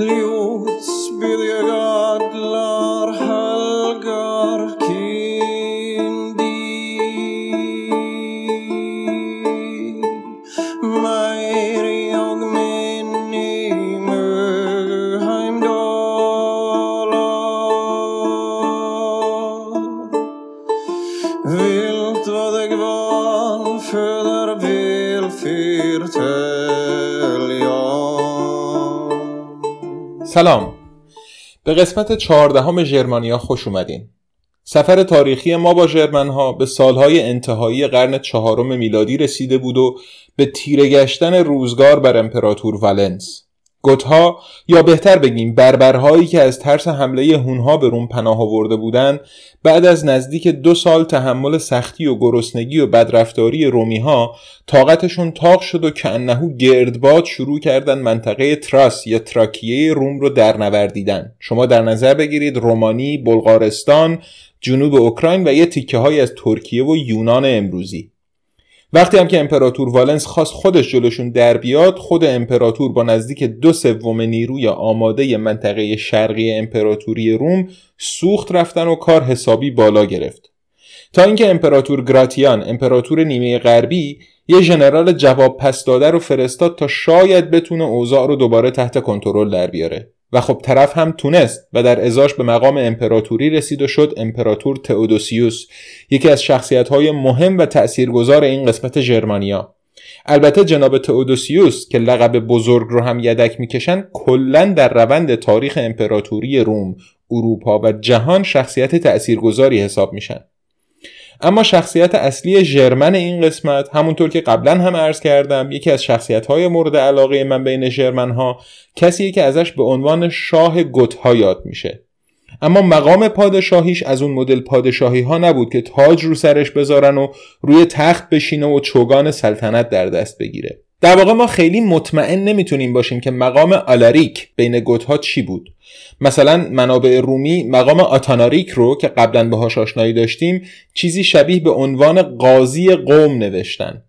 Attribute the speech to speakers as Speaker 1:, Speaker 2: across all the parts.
Speaker 1: Ljūts bija
Speaker 2: سلام. به قسمت چهاردهم ژرمانیا خوش اومدین. سفر تاریخی ما با ژرمن ها به سالهای انتهایی قرن چهارم میلادی رسیده بود و به تیره گشتن روزگار بر امپراتور ولنس. گوتها یا بهتر بگیم بربرهایی که از ترس حمله هونها به روم پناه آورده بودند بعد از نزدیک دو سال تحمل سختی و گرسنگی و بدرفتاری رومی ها طاقتشون تاق شد و کانهو گردباد شروع کردن منطقه تراس یا تراکیه روم رو در نوردیدن. شما در نظر بگیرید رومانی، بلغارستان، جنوب اوکراین و یه تیکه های از ترکیه و یونان امروزی. وقتی هم که امپراتور والنس خواست خودش جلوشون در بیاد خود امپراتور با نزدیک دو سوم نیروی آماده منطقه شرقی امپراتوری روم سوخت رفتن و کار حسابی بالا گرفت. تا اینکه امپراتور گراتیان امپراتور نیمه غربی یه ژنرال جواب پس داده رو فرستاد تا شاید بتونه اوضاع رو دوباره تحت کنترل در بیاره. و خب طرف هم تونست و در ازاش به مقام امپراتوری رسید و شد امپراتور تئودوسیوس یکی از شخصیت های مهم و تأثیرگذار این قسمت ژرمانیا البته جناب تئودوسیوس که لقب بزرگ رو هم یدک می‌کشن کلا در روند تاریخ امپراتوری روم، اروپا و جهان شخصیت تأثیرگذاری حساب میشن. اما شخصیت اصلی ژرمن این قسمت همونطور که قبلا هم عرض کردم یکی از شخصیت های مورد علاقه من بین ژرمن ها کسیه که ازش به عنوان شاه گوتها یاد میشه. اما مقام پادشاهیش از اون مدل پادشاهی ها نبود که تاج رو سرش بذارن و روی تخت بشینه و چوگان سلطنت در دست بگیره. در واقع ما خیلی مطمئن نمی‌تونیم باشیم که مقام آلاریک بین گوتها چی بود. مثلا منابع رومی مقام آتاناریک رو که قبلا باهاش آشنایی داشتیم چیزی شبیه به عنوان قاضی قوم نوشتن.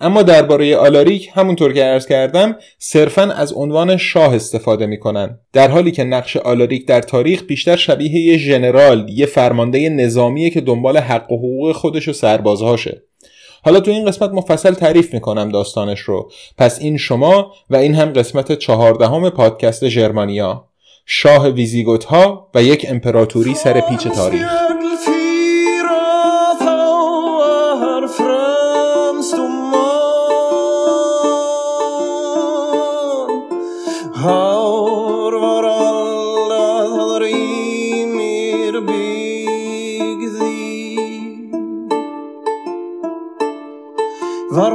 Speaker 2: اما درباره آلاریک همونطور که عرض کردم صرفا از عنوان شاه استفاده می‌کنن. در حالی که نقش آلاریک در تاریخ بیشتر شبیه یه ژنرال یه فرمانده نظامیه که دنبال حق و حقوق خودش و سربازهاشه. حالا تو این قسمت مفصل تعریف می‌کنم داستانش رو. پس این شما و این هم قسمت چهاردهم پادکست ژرمانیا شاه ویزیگوت ها و یک امپراتوری سر پیچ تاریخ.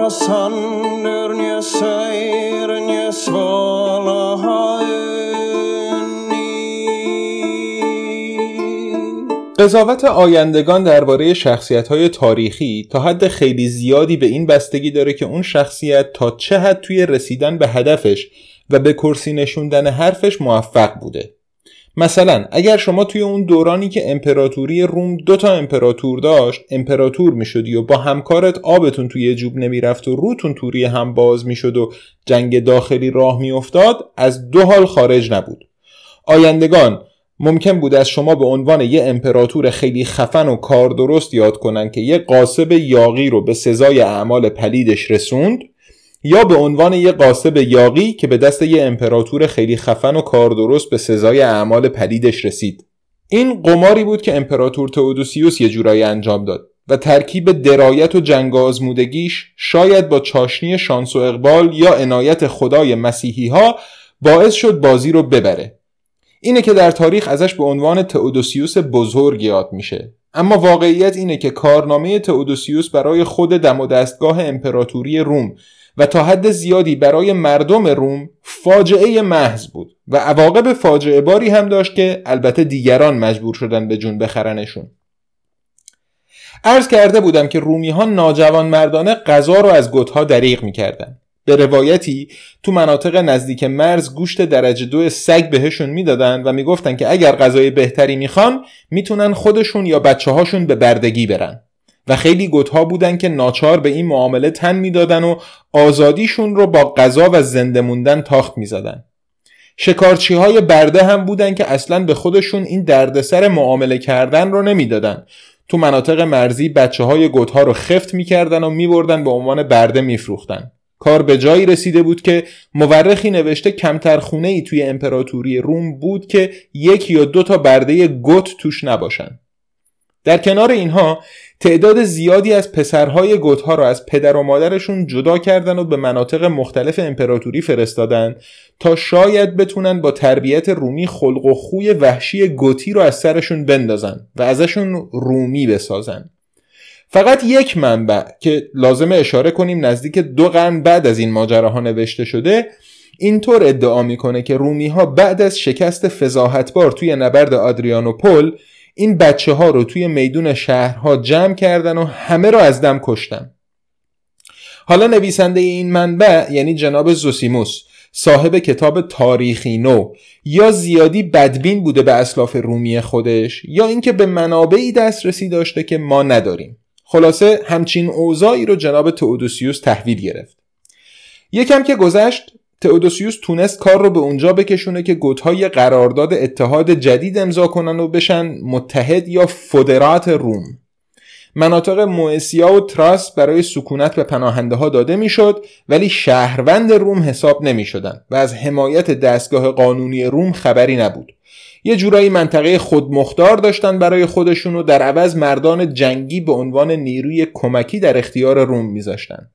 Speaker 1: Vara sannur nje säger nje svala ha
Speaker 2: قضاوت آیندگان درباره شخصیت های تاریخی تا حد خیلی زیادی به این بستگی داره که اون شخصیت تا چه حد توی رسیدن به هدفش و به کرسی نشوندن حرفش موفق بوده. مثلا اگر شما توی اون دورانی که امپراتوری روم دو تا امپراتور داشت امپراتور می‌شدی و با همکارت آبتون توی جوب نمی‌رفت و روتون توری هم باز می‌شد و جنگ داخلی راه میافتاد از دو حال خارج نبود. آیندگان ممکن بود از شما به عنوان یه امپراتور خیلی خفن و کار درست یاد کنن که یه قاسب یاقی رو به سزای اعمال پلیدش رسوند؟ یا به عنوان یه قاسب یاقی که به دست یه امپراتور خیلی خفن و کار درست به سزای اعمال پلیدش رسید. این قماری بود که امپراتور تئودوسیوس یه جورایی انجام داد و ترکیب درایت و جنگ آزمودگیش شاید با چاشنی شانس و اقبال یا عنایت خدای مسیحی ها باعث شد بازی رو ببره. اینه که در تاریخ ازش به عنوان تئودوسیوس بزرگ یاد میشه. اما واقعیت اینه که کارنامه تئودوسیوس برای خود دم و دستگاه امپراتوری روم و تا حد زیادی برای مردم روم فاجعه محض بود و عواقب فاجعه باری هم داشت که البته دیگران مجبور شدن به جون بخرنشون. عرض کرده بودم که رومی ها ناجوان مردانه غذا رو از گوتها دریغ می‌کردن. به روایتی تو مناطق نزدیک مرز گوشت درجه دو سگ بهشون می‌دادن و می‌گفتن که اگر غذای بهتری می‌خوان می‌تونن خودشون یا بچه هاشون به بردگی برن. و خیلی گوتها بودن که ناچار به این معامله تن می‌دادن و آزادیشون رو با غذا و زنده موندن تاخت می‌زدن. شکارچی های برده هم بودن که اصلا به خودشون این دردسر معامله کردن رو نمی‌دادن. تو مناطق مرزی بچه های ها رو خفت می‌کردن و میبردن به عنوان برده میفروختن. کار به جایی رسیده بود که مورخی نوشته کمتر خونه ای توی امپراتوری روم بود که یک یا دو تا برده گوت توش نباشن. در کنار اینها تعداد زیادی از پسرهای گوتها را از پدر و مادرشون جدا کردن و به مناطق مختلف امپراتوری فرستادن تا شاید بتونن با تربیت رومی خلق و خوی وحشی گوتی رو از سرشون بندازن و ازشون رومی بسازن. فقط یک منبع که لازم اشاره کنیم نزدیک دو قرن بعد از این ماجراها نوشته شده اینطور ادعا می‌کنه که رومی ها بعد از شکست فضاحتبار توی نبرد آدریانوپل این بچه ها رو توی میدون شهرها جمع کردن و همه رو از دم کشتن. حالا نویسنده این منبع یعنی جناب زوسیموس صاحب کتاب تاریخی نو یا زیادی بدبین بوده به اسلاف رومی خودش یا اینکه به منابعی دسترسی داشته که ما نداریم. خلاصه همچین اوضاعی رو جناب تئودوسیوس تحویل گرفت. یکم که گذشت تئودوسیوس تونست کار رو به اونجا بکشونه که گوتهای قرارداد اتحاد جدید امضا کنن و بشن متحد یا فدرات روم. مناطق موسیا و تراس برای سکونت به پناهنده ها داده می‌شد ولی شهروند روم حساب نمی شدن و از حمایت دستگاه قانونی روم خبری نبود. یه جورایی منطقه خودمختار داشتن برای خودشون و در عوض مردان جنگی به عنوان نیروی کمکی در اختیار روم میذاشتن.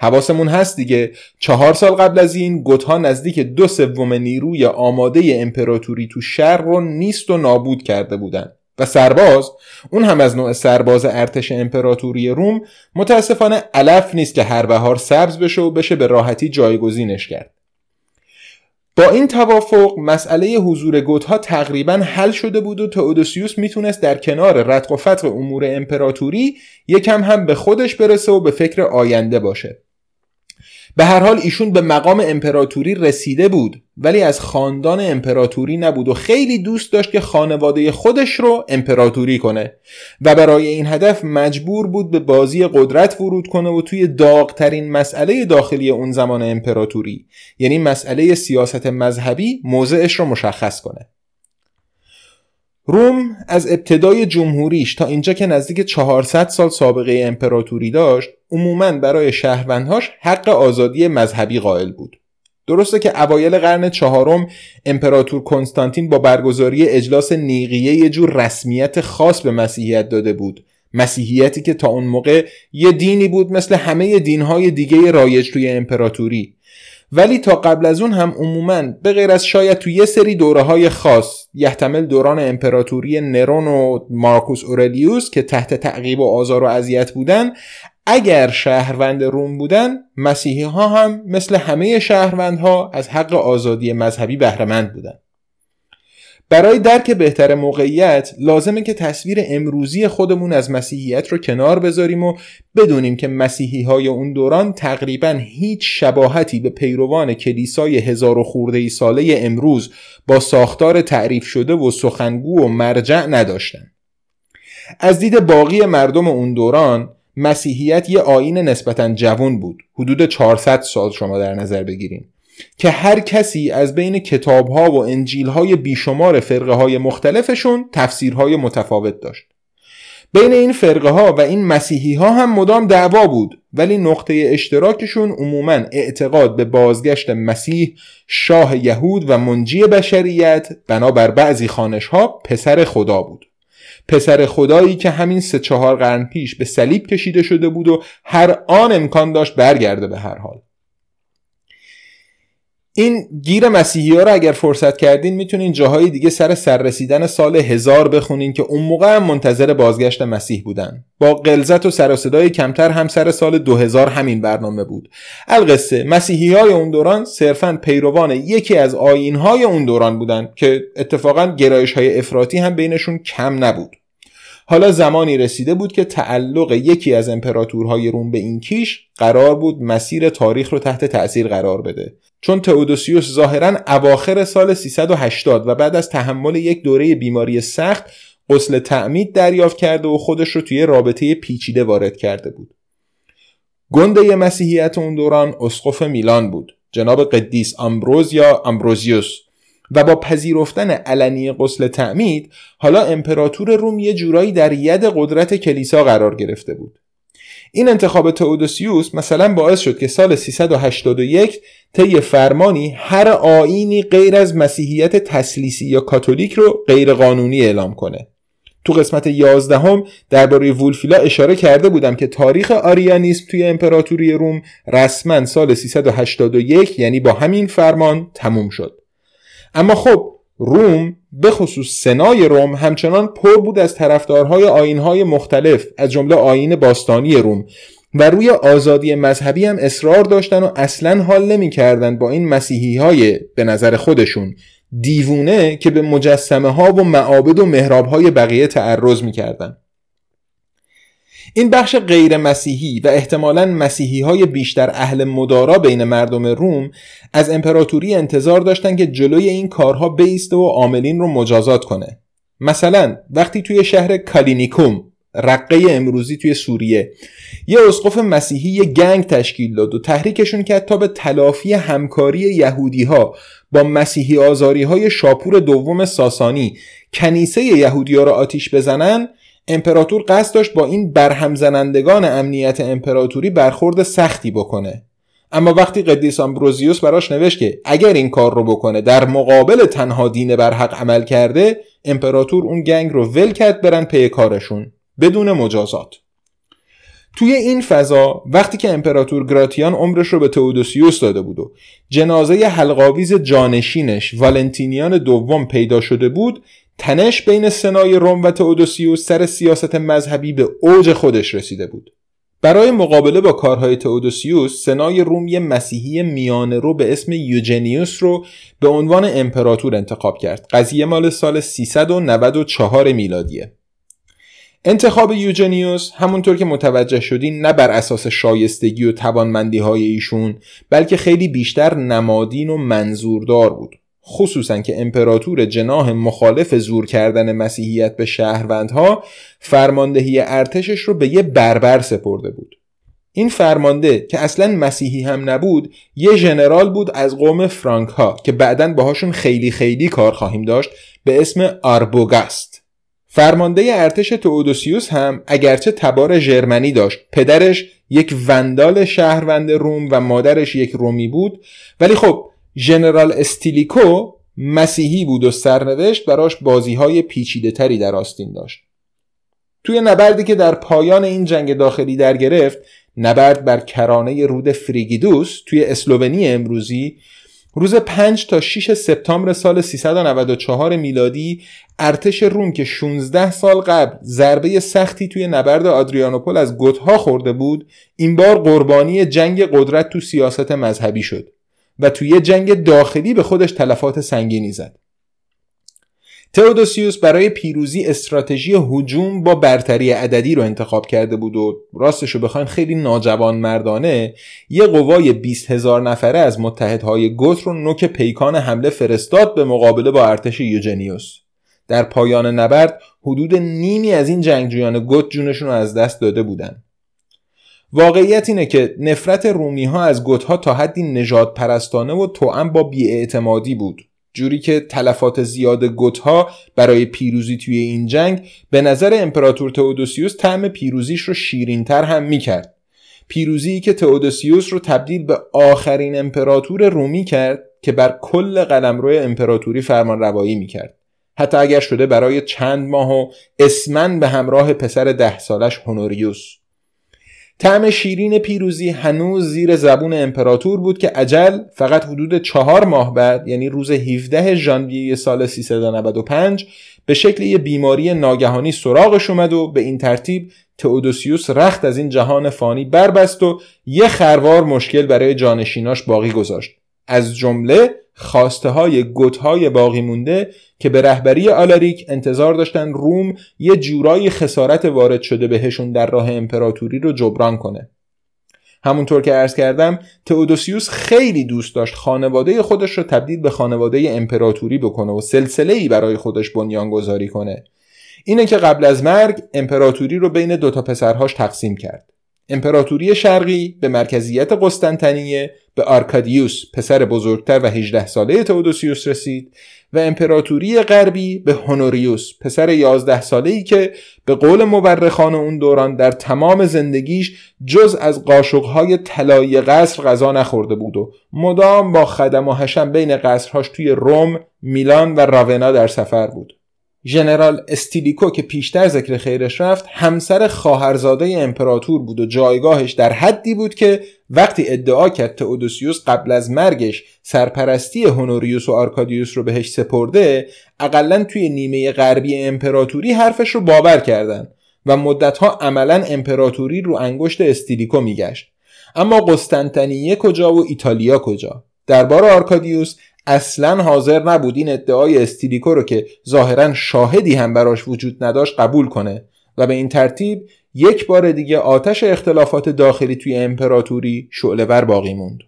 Speaker 2: حواسمون هست دیگه. چهار سال قبل از این گوتها نزدیک دو سوم نیروی آماده امپراتوری تو شهر رو نیست و نابود کرده بودن. و سرباز اون هم از نوع سرباز ارتش امپراتوری روم متاسفانه علف نیست که هر بهار سبز بشه و بشه به راحتی جایگزینش کرد. با این توافق مسئله حضور گوتها تقریبا حل شده بود و تئودوسیوس می‌تونست در کنار رتق و فتق امور امپراتوری یکم هم به خودش برسه و به فکر آینده باشه. به هر حال ایشون به مقام امپراتوری رسیده بود ولی از خاندان امپراتوری نبود و خیلی دوست داشت که خانواده خودش رو امپراتوری کنه. و برای این هدف مجبور بود به بازی قدرت ورود کنه و توی داغترین مسئله داخلی اون زمان امپراتوری یعنی مسئله سیاست مذهبی موضعش رو مشخص کنه. روم از ابتدای جمهوریش تا اینجا که نزدیک 400 سال سابقه امپراتوری داشت عموما برای شهروندهاش حق آزادی مذهبی قائل بود. درسته که اوایل قرن چهارم امپراتور کنستانتین با برگزاری اجلاس نیقیه یه جور رسمیت خاص به مسیحیت داده بود. مسیحیتی که تا اون موقع یه دینی بود مثل همه دینهای دیگه رایج توی امپراتوری. ولی تا قبل از اون هم عموما به غیر از شاید تو یه سری دوره های خاص یحتمل دوران امپراتوری نرون و مارکوس اورلیوس که تحت تعقیب و آزار و اذیت بودن اگر شهروند روم بودن مسیحی ها هم مثل همه شهروندها از حق آزادی مذهبی بهرهمند بودند. برای درک بهتر موقعیت لازمه که تصویر امروزی خودمون از مسیحیت رو کنار بذاریم و بدونیم که مسیحی های اون دوران تقریبا هیچ شباهتی به پیروان کلیسای هزار و خورده ای ساله امروز با ساختار تعریف شده و سخنگو و مرجع نداشتن. از دید باقی مردم اون دوران مسیحیت یه آین نسبتا جوان بود. حدود 400 سال شما در نظر بگیریم. که هر کسی از بین کتاب ها و انجیل های بیشمار فرقه های مختلفشون تفسیرهای متفاوت داشت. بین این فرقه ها و این مسیحی ها هم مدام دعوا بود ولی نقطه اشتراکشون عموما اعتقاد به بازگشت مسیح شاه یهود و منجی بشریت بنابر بعضی خانش ها پسر خدا بود. پسر خدایی که همین سه چهار قرن پیش به صلیب کشیده شده بود و هر آن امکان داشت برگرده به هر حال. این گیر مسیحی ها رو اگر فرصت کردین می‌تونین جاهای دیگه سر سررسیدن سال هزار بخونین که اون موقع هم منتظر بازگشت مسیح بودن. با قلزت و سر صدای کمتر هم سر سال 2000 همین برنامه بود. القصه مسیحی های اون دوران صرفا پیروان یکی از آین های اون دوران بودن که اتفاقا گرایش های افراطی هم بینشون کم نبود. حالا زمانی رسیده بود که تعلق یکی از امپراتورهای روم به این کیش قرار بود مسیر تاریخ رو تحت تأثیر قرار بده. چون تئودوسیوس ظاهرا اواخر سال 380 و بعد از تحمل یک دوره بیماری سخت غسل تعمید دریافت کرده و خودش رو توی رابطه پیچیده وارد کرده بود. گنده مسیحیت اون دوران اسقف میلان بود. جناب قدیس آمبروز یا امبروزیوس و با پذیرفتن علنی غسل تعمید حالا امپراتور روم یه جورایی در ید قدرت کلیسا قرار گرفته بود. این انتخاب تئودوسیوس مثلا باعث شد که سال 381 طی فرمانی هر آینی غیر از مسیحیت تسلیسی یا کاتولیک رو غیر قانونی اعلام کنه. تو قسمت 11 هم درباره وولفیلا اشاره کرده بودم که تاریخ آریانیسم توی امپراتوری روم رسما سال 381 یعنی با همین فرمان تموم شد. اما خب روم به خصوص سنای روم همچنان پر بود از طرفدارهای آینهای مختلف از جمله آین باستانی روم و روی آزادی مذهبی هم اصرار داشتن و اصلا حال نمی کردن با این مسیحی های به نظر خودشون دیوونه که به مجسمه ها و معابد و محراب های بقیه تعرض می کردن. این بخش غیر مسیحی و احتمالا مسیحی های بیشتر اهل مدارا بین مردم روم از امپراتوری انتظار داشتن که جلوی این کارها بیسته و عاملین رو مجازات کنه. مثلا وقتی توی شهر کالینیکوم رقه امروزی توی سوریه یه اسقف مسیحی یه گنگ تشکیل داد و تحریکشون کرد تا به تلافی همکاری یهودی ها با مسیحی آزاری های شاپور دوم ساسانی کنیسه یهودی ها را آتیش بزنن امپراتور قصد داشت با این برهم زنندگان امنیت امپراتوری برخورد سختی بکنه. اما وقتی قدیس آمبروزیوس براش نوشت که اگر این کار رو بکنه در مقابل تنها دین بر حق عمل کرده امپراتور اون گنگ رو ول کرد برن پی کارشون بدون مجازات. توی این فضا وقتی که امپراتور گراتیان عمرش رو به تئودوسیوس داده بود و جنازه حلقاویز جانشینش والنتینیان دوم پیدا شده بود تنش بین سنای روم و تئودوسیوس سر سیاست مذهبی به اوج خودش رسیده بود. برای مقابله با کارهای تئودوسیوس سنای روم یه مسیحی میانه رو به اسم یوجنیوس رو به عنوان امپراتور انتخاب کرد. قضیه مال سال 394 میلادیه. انتخاب یوجنیوس همونطور که متوجه شدین نه بر اساس شایستگی و توانمندی های ایشون بلکه خیلی بیشتر نمادین و منظوردار بود. خصوصا که امپراتور جناه مخالف زور کردن مسیحیت به شهروندها فرماندهی ارتشش رو به یه بربر سپرده بود. این فرمانده که اصلا مسیحی هم نبود یه ژنرال بود از قوم فرانک ها که بعدا باهاشون خیلی خیلی کار خواهیم داشت به اسم آربوگاست. فرمانده ارتش تئودوسیوس هم اگرچه تبار ژرمنی داشت پدرش یک وندال شهروند روم و مادرش یک رومی بود ولی خب ژنرال استیلیکو مسیحی بود و سرنوشت براش بازی های پیچیده تری در آستین داشت. توی نبردی که در پایان این جنگ داخلی در گرفت نبرد بر کرانه رود فریگیدوس توی اسلوونی امروزی روز 5 تا 6 سپتامبر سال 394 میلادی ارتش روم که 16 سال قبل ضربه سختی توی نبرد آدریانوپول از گوتها خورده بود این بار قربانی جنگ قدرت تو سیاست مذهبی شد. و توی جنگ داخلی به خودش تلفات سنگینی زد. تئودوسیوس برای پیروزی استراتژی هجوم با برتری عددی رو انتخاب کرده بود و راستش رو بخواین خیلی ناجوان مردانه یه قوای 20 هزار نفره از متحدهای گوت رو نوک پیکان حمله فرستاد به مقابله با ارتش یوجنیوس. در پایان نبرد حدود نیمی از این جنگجویان گوت جونشون رو از دست داده بودند واقعیت اینه که نفرت رومی ها از گوتها تا حدی نجات پرستانه و توأم با بیاعتمادی بود. جوری که تلفات زیاد گوتها برای پیروزی توی این جنگ به نظر امپراتور تئودوسیوس طعم پیروزیش رو شیرینتر هم می‌کرد. پیروزی که تئودوسیوس رو تبدیل به آخرین امپراتور رومی کرد که بر کل قلمرو امپراتوری فرمان روایی می‌کرد. حتی اگر شده برای چند ماه و اسمن به همراه پسر ده سالش هونوریوس. طعم شیرین پیروزی هنوز زیر زبون امپراتور بود که عجل فقط حدود چهار ماه بعد یعنی روز 17 ژانویه سال 395 به شکل یه بیماری ناگهانی سراغش اومد و به این ترتیب تئودوسیوس رخت از این جهان فانی بربست و یه خروار مشکل برای جانشیناش باقی گذاشت. از جمله خواسته های گوت های باقی مونده که به رهبری آلاریک انتظار داشتن روم یه جورایی خسارت وارد شده بهشون در راه امپراتوری رو جبران کنه. همونطور که عرض کردم تئودوسیوس خیلی دوست داشت خانواده خودش رو تبدیل به خانواده امپراتوری بکنه و سلسله ای برای خودش بنیان گذاری کنه. اینه که قبل از مرگ امپراتوری رو بین دوتا پسرهاش تقسیم کرد. امپراتوری شرقی به مرکزیت قسطنطنیه به آرکادیوس پسر بزرگتر و 18 ساله تئودوسیوس رسید و امپراتوری غربی به هونوریوس پسر 11 ساله ای که به قول مورخان اون دوران در تمام زندگیش جز از قاشقهای طلایی قصر غذا نخورده بود و مدام با خدم و حشم بین قصرهاش توی روم، میلان و راونا در سفر بود. ژنرال استیلیکو که پیشتر ذکر خیرش رفت همسر خواهرزاده امپراتور بود و جایگاهش در حدی بود که وقتی ادعا کرد تئودوسیوس قبل از مرگش سرپرستی هونوریوس و آرکادیوس رو بهش سپرده اقلا توی نیمه غربی امپراتوری حرفش رو باور کردن و مدتها عملا امپراتوری رو انگشت استیلیکو میگشت. اما قسطنطنیه کجا و ایتالیا کجا؟ دربار آرکادیوس اصلا حاضر نبود این ادعای استیلیکو رو که ظاهرا شاهدی هم براش وجود نداشت قبول کنه و به این ترتیب یک بار دیگه آتش اختلافات داخلی توی امپراتوری شعله باقی موند.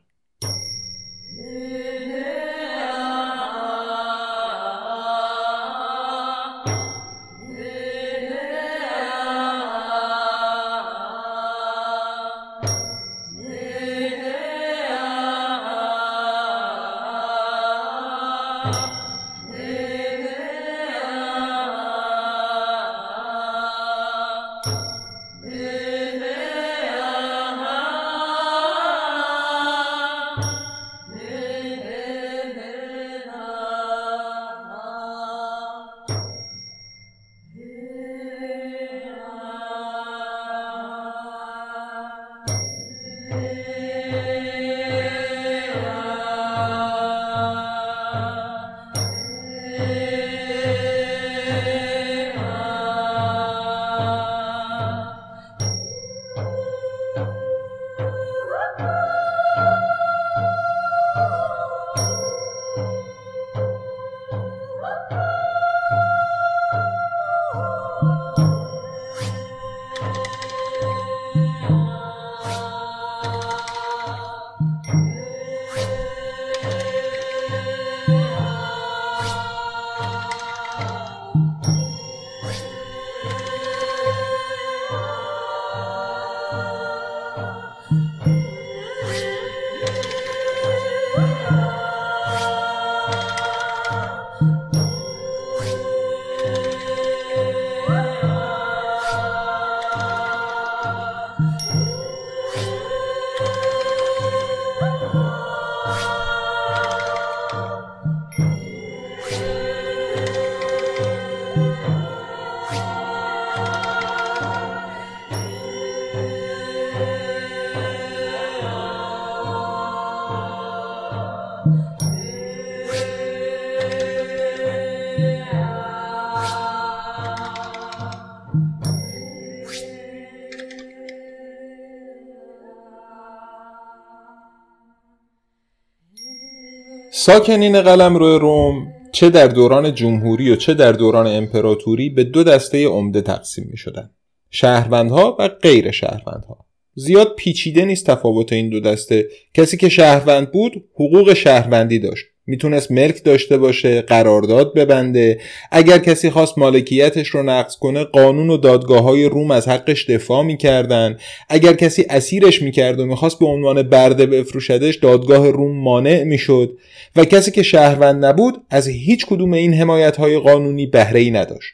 Speaker 2: ساکنین قلم روی روم چه در دوران جمهوری و چه در دوران امپراتوری به دو دسته عمده تقسیم می شدن. شهروندها و غیر شهروندها. زیاد پیچیده نیست تفاوت این دو دسته. کسی که شهروند بود حقوق شهروندی داشت. می‌تونست ملک داشته باشه قرارداد ببنده. اگر کسی خواست مالکیتش رو نقض کنه قانون و دادگاه های روم از حقش دفاع می‌کردن. اگر کسی اسیرش می‌کرد و می‌خواست به عنوان برده بفروشدش دادگاه روم مانع می‌شد. و کسی که شهروند نبود از هیچ کدوم این حمایت های قانونی بهره ای نداشت.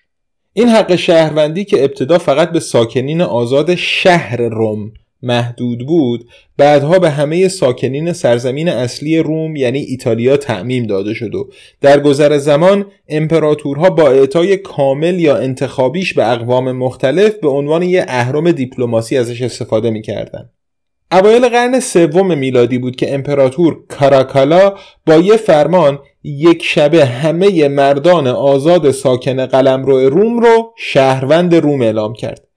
Speaker 2: این حق شهروندی که ابتدا فقط به ساکنین آزاد شهر روم محدود بود بعدها به همه ساکنین سرزمین اصلی روم یعنی ایتالیا تعمیم داده شد و در گذر زمان امپراتورها با اعطای کامل یا انتخابیش به اقوام مختلف به عنوان یه اهرام دیپلماسی ازش استفاده می‌کردن. اوایل قرن سوم میلادی بود که امپراتور کاراکالا با یه فرمان یک شبه همه مردان آزاد ساکن قلمرو روم رو شهروند روم اعلام کرد.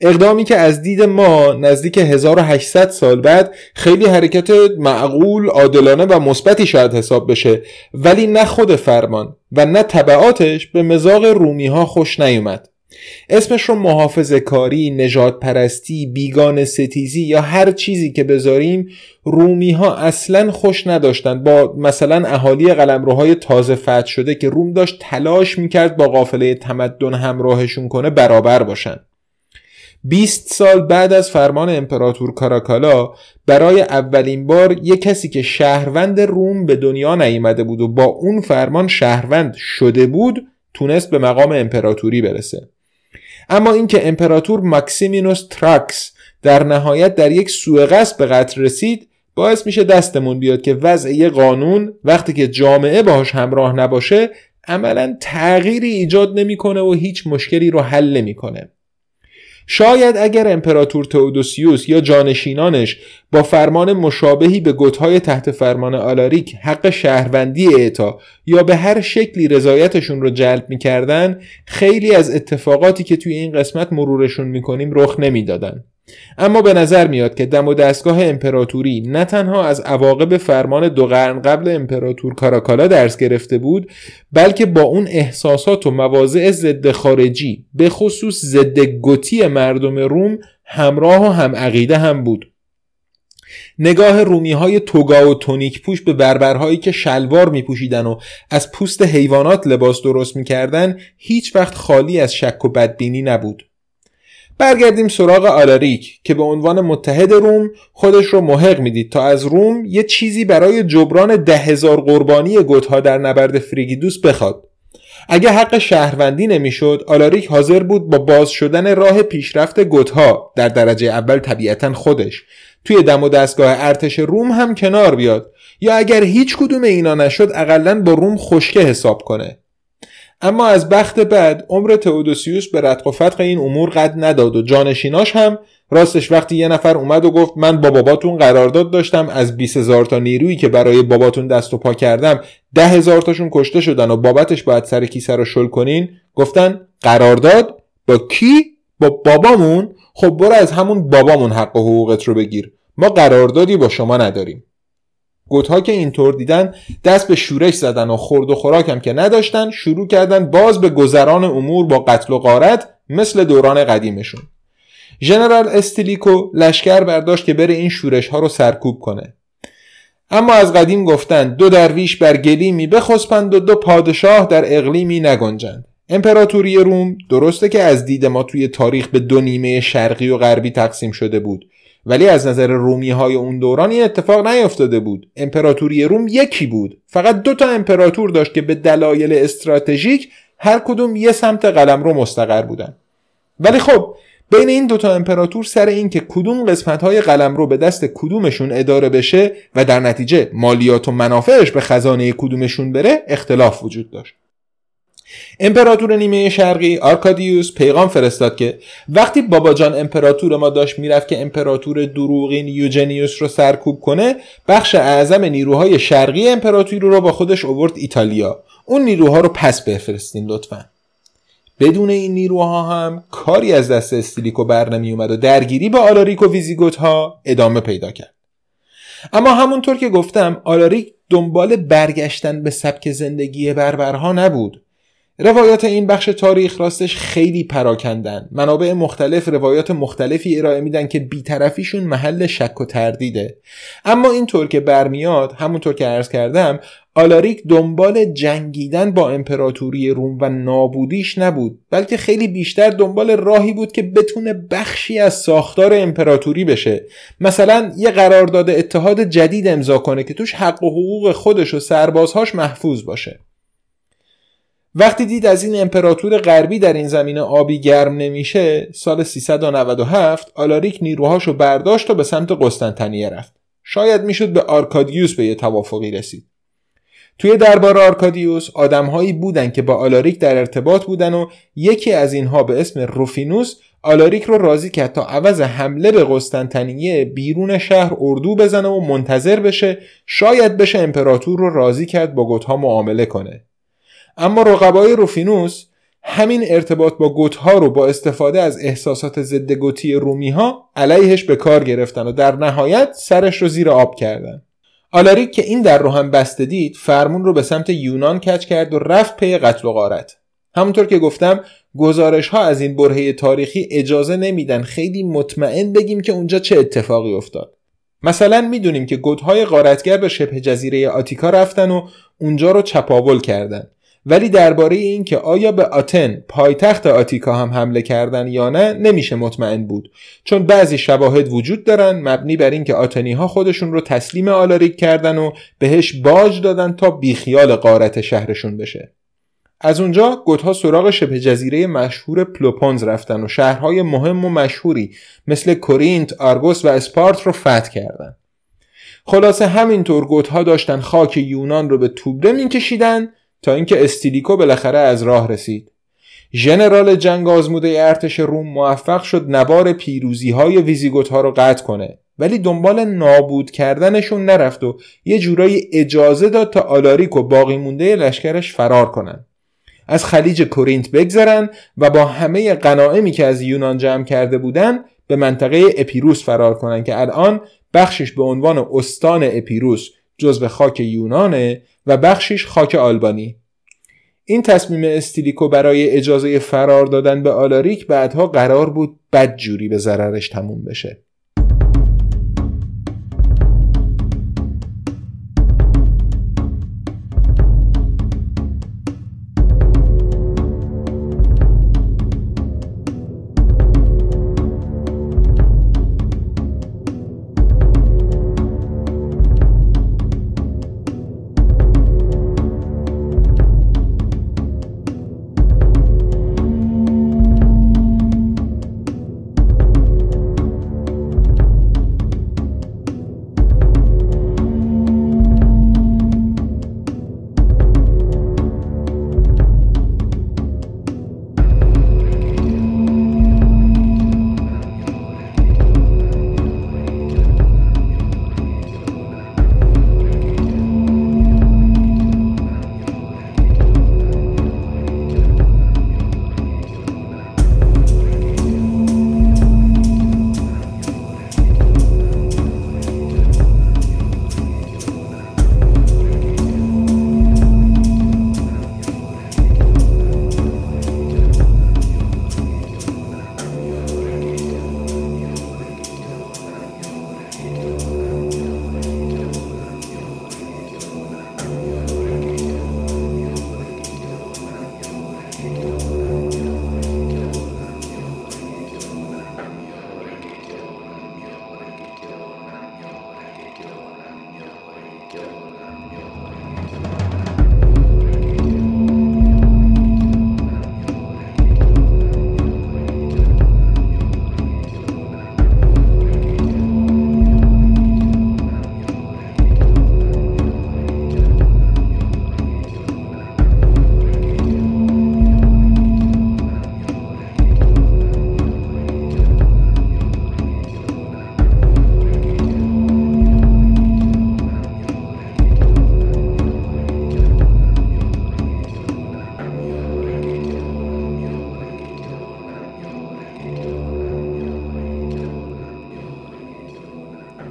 Speaker 2: اقدامی که از دید ما نزدیک 1800 سال بعد خیلی حرکت معقول، عادلانه و مثبتی شاید حساب بشه ولی نه خود فرمان و نه طبعاتش به مزاق رومی ها خوش نیومد. اسمش رو محافظ کاری، نجات پرستی، بیگان ستیزی یا هر چیزی که بذاریم رومی ها اصلا خوش نداشتن با مثلا اهالی قلمروهای تازه فتح شده که روم داشت تلاش می‌کرد با قافله تمدن همراهشون کنه برابر باشن. 20 سال بعد از فرمان امپراتور کاراکالا برای اولین بار یک کسی که شهروند روم به دنیا نیامده بود و با اون فرمان شهروند شده بود تونست به مقام امپراتوری برسه اما اینکه امپراتور ماکسیمینوس تراکس در نهایت در یک سوء قصد به قتل رسید باعث میشه دستمون بیاد که وضع یه قانون وقتی که جامعه باهاش همراه نباشه عملا تغییری ایجاد نمی‌کنه و هیچ مشکلی رو حل نمی‌کنه. شاید اگر امپراتور تئودوسیوس یا جانشینانش با فرمان مشابهی به گتهای تحت فرمان آلاریک حق شهروندی اعطا یا به هر شکلی رضایتشون رو جلب می‌کردن خیلی از اتفاقاتی که توی این قسمت مرورشون می‌کنیم رخ نمی‌دادن. اما به نظر میاد که دم و دستگاه امپراتوری نه تنها از عواقب فرمان دو قرن قبل امپراتور کاراکالا درس گرفته بود بلکه با اون احساسات و مواضع ضد خارجی به خصوص ضد گوتی مردم روم همراه و هم عقیده هم بود. نگاه رومی های توگا و تونیک پوش به بربرهایی که شلوار می پوشیدن و از پوست حیوانات لباس درست می کردن هیچ وقت خالی از شک و بدبینی نبود. برگردیم سراغ آلاریک که به عنوان متحد روم خودش رو محق می‌دید تا از روم یه چیزی برای جبران ده هزار قربانی گوتها در نبرد فریگیدوس بخواد. اگه حق شهروندی نمی‌شد آلاریک حاضر بود با باز شدن راه پیشرفت گوتها در درجه اول طبیعتا خودش توی دم و دستگاه ارتش روم هم کنار بیاد یا اگر هیچ کدوم اینا نشد اقلا با روم خشکه حساب کنه. اما از بخت بعد عمر تئودوسیوس به رتق و فتق این امور قد نداد و جانشیناش هم راستش وقتی یه نفر اومد و گفت من با باباتون قرارداد داشتم از 20 هزار تا نیرویی که برای باباتون دست و پا کردم ده هزار تاشون کشته شدن و بابتش باید سر کیسه رو شل کنین گفتن قرارداد با کی؟ با بابامون؟ خب برو از همون بابامون حق و حقوقت رو بگیر. ما قراردادی با شما نداریم. گوتها که اینطور دیدن دست به شورش زدن و خورد و خوراکم که نداشتن شروع کردن باز به گذران امور با قتل و غارت مثل دوران قدیمشون. ژنرال استیلیکو لشکر برداشت که بره این شورش ها رو سرکوب کنه. اما از قدیم گفتن دو درویش بر گلیمی بخسپند و دو پادشاه در اقلیمی نگنجند. امپراتوری روم درسته که از دید ما توی تاریخ به دو نیمه شرقی و غربی تقسیم شده بود. ولی از نظر رومی های اون دوران این اتفاق نیفتاده بود. امپراتوری روم یکی بود. فقط دو تا امپراتور داشت که به دلایل استراتژیک هر کدوم یه سمت قلم رو مستقر بودن. ولی خب بین این دوتا امپراتور سر این که کدوم قسمت های قلم رو به دست کدومشون اداره بشه و در نتیجه مالیات و منافعش به خزانه کدومشون بره اختلاف وجود داشت. امپراتور نیمه شرقی آرکادیوس پیغام فرستاد که وقتی باباجان امپراتور ما داشت می‌رفت که امپراتور دروغین یوجنیوس رو سرکوب کنه بخش اعظم نیروهای شرقی امپراتوری رو با خودش اوورد ایتالیا. اون نیروها رو پس بفرستین لطفا. بدون این نیروها هم کاری از دست استیلیکو بر نمی اومد و درگیری با آلاریک و ویزیگوت ها ادامه پیدا کرد. اما همونطور که گفتم آلاریک دنبال برگشتن به سبک زندگی بربرها نبود. روایات این بخش تاریخ راستش خیلی پراکندن. منابع مختلف روایات مختلفی ارائه میدن که بیطرفیشون محل شک و تردیده. اما اینطور که برمیاد همونطور که عرض کردم آلاریک دنبال جنگیدن با امپراتوری روم و نابودیش نبود بلکه خیلی بیشتر دنبال راهی بود که بتونه بخشی از ساختار امپراتوری بشه. مثلا یه قرارداد اتحاد جدید امضا کنه که توش حق و حقوق خودش و سربازهاش محفوظ باشه. وقتی دید از این امپراتور غربی در این زمینه آبی گرم نمیشه سال 397 آلاریک نیروهاشو برداشت و به سمت قسطنطنیه رفت. شاید می‌شد به آرکادیوس به یه توافقی رسید. توی دربار آرکادیوس آدمهایی بودن که با آلاریک در ارتباط بودن و یکی از اینها به اسم روفینوس آلاریک رو راضی کرد تا عوض حمله به قسطنطنیه بیرون شهر اردو بزنه و منتظر بشه شاید بشه امپراتور رو راضی کرد با گوتها معامله کنه. اما رقبای روفینوس همین ارتباط با گوتها رو با استفاده از احساسات ضد گوتی رومی ها علیهش به کار گرفتن و در نهایت سرش رو زیر آب کردن. آلاریک که این در رو هم بسته دید فرمون رو به سمت یونان کچ کرد و رفت پی قتل و غارت. همونطور که گفتم گزارش ها از این برهه تاریخی اجازه نمیدن خیلی مطمئن بگیم که اونجا چه اتفاقی افتاد. مثلا می‌دونیم که گودهای غارتگر به شبه جزیره آتیکا رفتن و اونجا رو چپاول کردن. ولی درباره اینکه آیا به آتن پایتخت آتیکا هم حمله کردن یا نه نمیشه مطمئن بود چون بعضی شواهد وجود دارن مبنی بر اینکه آتنی ها خودشون رو تسلیم آلاریک کردن و بهش باج دادن تا بیخیال قارت شهرشون بشه از اونجا گوتها سراغ شبه جزیره مشهور پلوپونز رفتن و شهرهای مهم و مشهوری مثل کورینت، آرگوس و اسپارت رو فتح کردن. خلاصه همینطور گوتها داشتن خاک یونان رو به توبره میکشیدن تا اینکه استیلیکو بالاخره از راه رسید. ژنرال جنگ آزموده ارتش روم موفق شد نوار پیروزی های ویزیگوت ها رو قطع کنه ولی دنبال نابود کردنشون نرفت و یه جورایی اجازه داد تا آلاریک و باقی مونده لشکرش فرار کنن. از خلیج کورینت بگذرن و با همه غنائمی که از یونان جمع کرده بودن به منطقه اپیروس فرار کنند که الان بخشش به عنوان استان اپیروس جزو خاک یونانه و بخشش خاک آلبانی. این تصمیم استیلیکو برای اجازه فرار دادن به آلاریک بعدها قرار بود بدجوری به ضررش تموم بشه.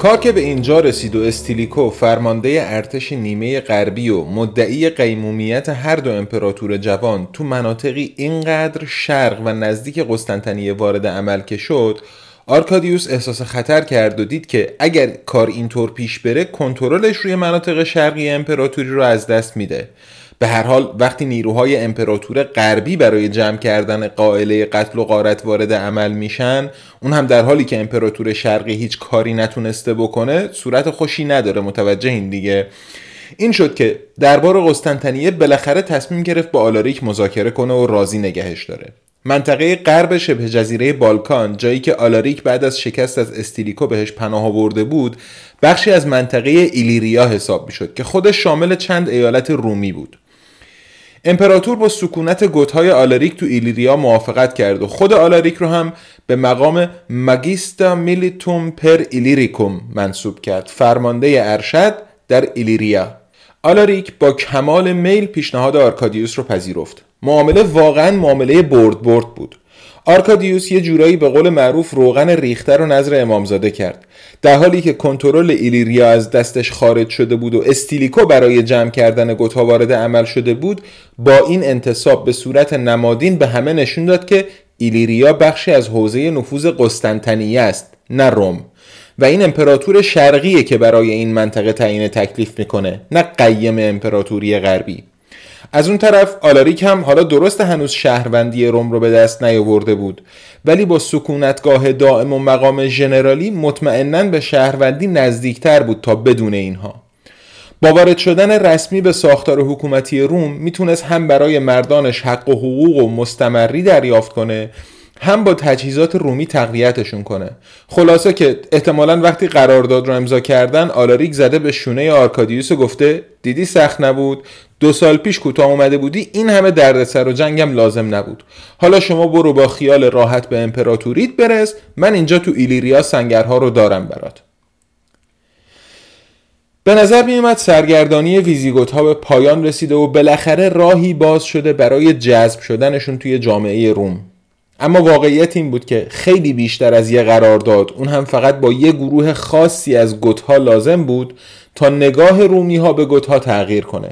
Speaker 2: کار که به اینجا رسید و استیلیکو فرمانده ارتش نیمه غربی و مدعی قیمومیت هر دو امپراتور جوان تو مناطقی اینقدر شرق و نزدیک قسطنطنیه وارد عمل که شد آرکادیوس احساس خطر کرد و دید که اگر کار اینطور پیش بره کنترلش روی مناطق شرقی امپراتوری رو از دست میده. به هر حال وقتی نیروهای امپراتور غربی برای جمع کردن قائله قتل و غارت وارد عمل میشن اون هم در حالی که امپراتور شرقی هیچ کاری نتونسته بکنه صورت خوشی نداره. متوجه این دیگه. این شد که دربار قسطنطنیه بالاخره تصمیم گرفت با آلاریک مذاکره کنه و راضی نگهش داره. منطقه غرب شبه جزیره بالکان جایی که آلاریک بعد از شکست از استیلیکو بهش پناه آورده بود بخشی از منطقه ایلیریا حساب می‌شد که خودش شامل چند ایالت رومی بود. امپراتور با سکونت گوتهای آلاریک تو ایلیریا موافقت کرد و خود آلاریک رو هم به مقام magister militum per Illyricum منصوب کرد. فرمانده ارشد در ایلیریا. آلاریک با کمال میل پیشنهاد آرکادیوس رو پذیرفت. معامله واقعا معامله برد برد بود. آرکادیوس یه جورایی به قول معروف روغن ریخته رو نذر امامزاده کرد. در حالی که کنترل ایلیریا از دستش خارج شده بود و استیلیکو برای جمع کردن گوتا وارد عمل شده بود با این انتصاب به صورت نمادین به همه نشون داد که ایلیریا بخشی از حوزه نفوذ قسطنطنیه است نه روم. و این امپراتور شرقیه که برای این منطقه تعیین تکلیف می‌کنه نه قیم امپراتوری غربی. از اون طرف آلاریک هم حالا درست هنوز شهروندی روم رو به دست نیاورده بود. ولی با سکونتگاه دائم و مقام ژنرالی مطمئنا به شهروندی نزدیکتر بود تا بدون اینها. با وارد شدن رسمی به ساختار حکومتی روم می‌تونست هم برای مردانش حق و حقوق و مستمری دریافت کنه هم با تجهیزات رومی تقویتشون کنه. خلاصه که احتمالا وقتی قرارداد رو امضا کردن آلاریک زده به شونه آرکادیوس و گفته دیدی سخت نبود؟ دو سال پیش کوتاه اومده بودی؟ این همه دردسر و جنگم لازم نبود. حالا شما برو با خیال راحت به امپراتوریت برس. من اینجا تو ایلیریا سنگرها رو دارم برات. به نظر می اومد سرگردانی ویزیگوت ها به پایان رسیده و بالاخره راهی باز شده برای جذب شدنشون توی جامعه روم. اما واقعیت این بود که خیلی بیشتر از یه قرارداد اون هم فقط با یه گروه خاصی از گوتها لازم بود تا نگاه رومی ها به گوتها تغییر کنه.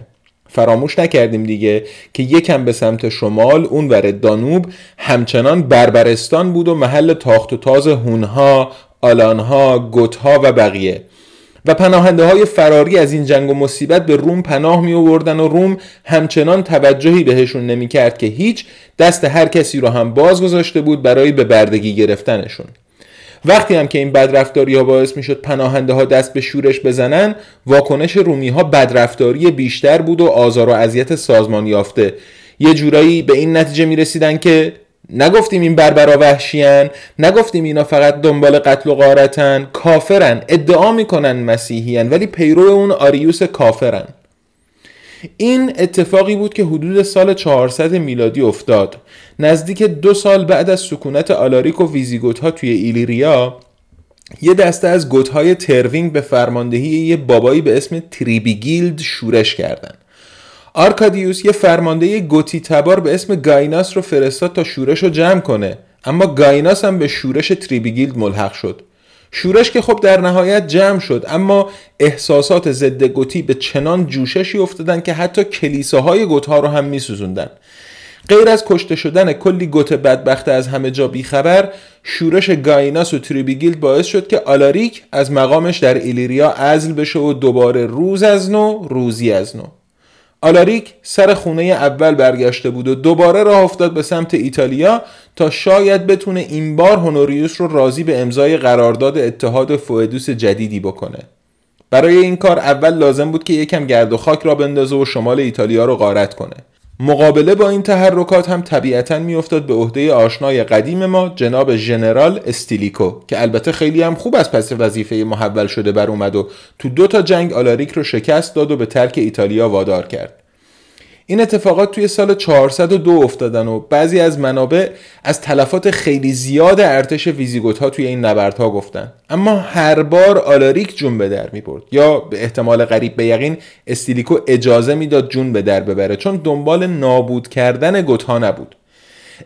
Speaker 2: فراموش نکردیم دیگه که یکم به سمت شمال اون ور دانوب همچنان بربرستان بود و محل تاخت و تاز هونها، آلانها، گوتها و بقیه. و پناهنده های فراری از این جنگ و مصیبت به روم پناه می آوردن و روم همچنان توجهی بهشون نمی کرد که هیچ دست هر کسی رو هم باز گذاشته بود برای به بردگی گرفتنشون. وقتی هم که این بدرفتاری ها باعث می شد پناهنده ها دست به شورش بزنن واکنش رومی ها بدرفتاری بیشتر بود و آزار و اذیت سازمان یافته. یه جورایی به این نتیجه می رسیدن که نگفتیم این بربرا وحشیان نگفتیم اینا فقط دنبال قتل و غارتن. کافرن ادعا می‌کنن مسیحیان ولی پیرو اون آریوس کافرن. این اتفاقی بود که حدود سال 400 میلادی افتاد. نزدیک دو سال بعد از سکونت آلاریک و ویزیگوت ها توی ایلیریا یه دسته از گوت های تروینگ به فرماندهی یه بابایی به اسم تریبیگیلد شورش کردند. آرکادیوس یه فرمانده گوتی تبار به اسم گایناس رو فرستاد تا شورش رو جمع کنه. اما گایناس هم به شورش تریبیگیلد ملحق شد. شورش که خب در نهایت جمع شد اما احساسات ضد گوتی به چنان جوششی افتادن که حتی کلیساهای گوتها رو هم میسوزوندن. غیر از کشته شدن کلی گوت بدبخت از همه جا بیخبر شورش گایناس و تریبیگیلد باعث شد که آلاریک از مقامش در ایلیریا عزل بشه و دوباره روز از نو روزی از نو. آلاریک سر خونه اول برگشته بود و دوباره راه افتاد به سمت ایتالیا تا شاید بتونه این بار هونوریوس رو راضی به امضای قرارداد اتحاد foedus جدیدی بکنه. برای این کار اول لازم بود که یکم گرد و خاک راه بندازه و شمال ایتالیا رو غارت کنه. مقابله با این تحرکات هم طبیعتا میافتاد به عهده آشنای قدیم ما جناب ژنرال استیلیکو که البته خیلی هم خوب از پس وظیفه محول شده بر اومد و تو دو تا جنگ آلاریک رو شکست داد و به ترک ایتالیا وادار کرد. این اتفاقات توی سال 402 افتادن و بعضی از منابع از تلفات خیلی زیاد ارتش ویزیگوت ها توی این نبردها گفتن. اما هر بار آلاریک جون به در می برد یا به احتمال قریب به یقین استیلیکو اجازه می‌داد جون به در ببره چون دنبال نابود کردن گوت ها نبود.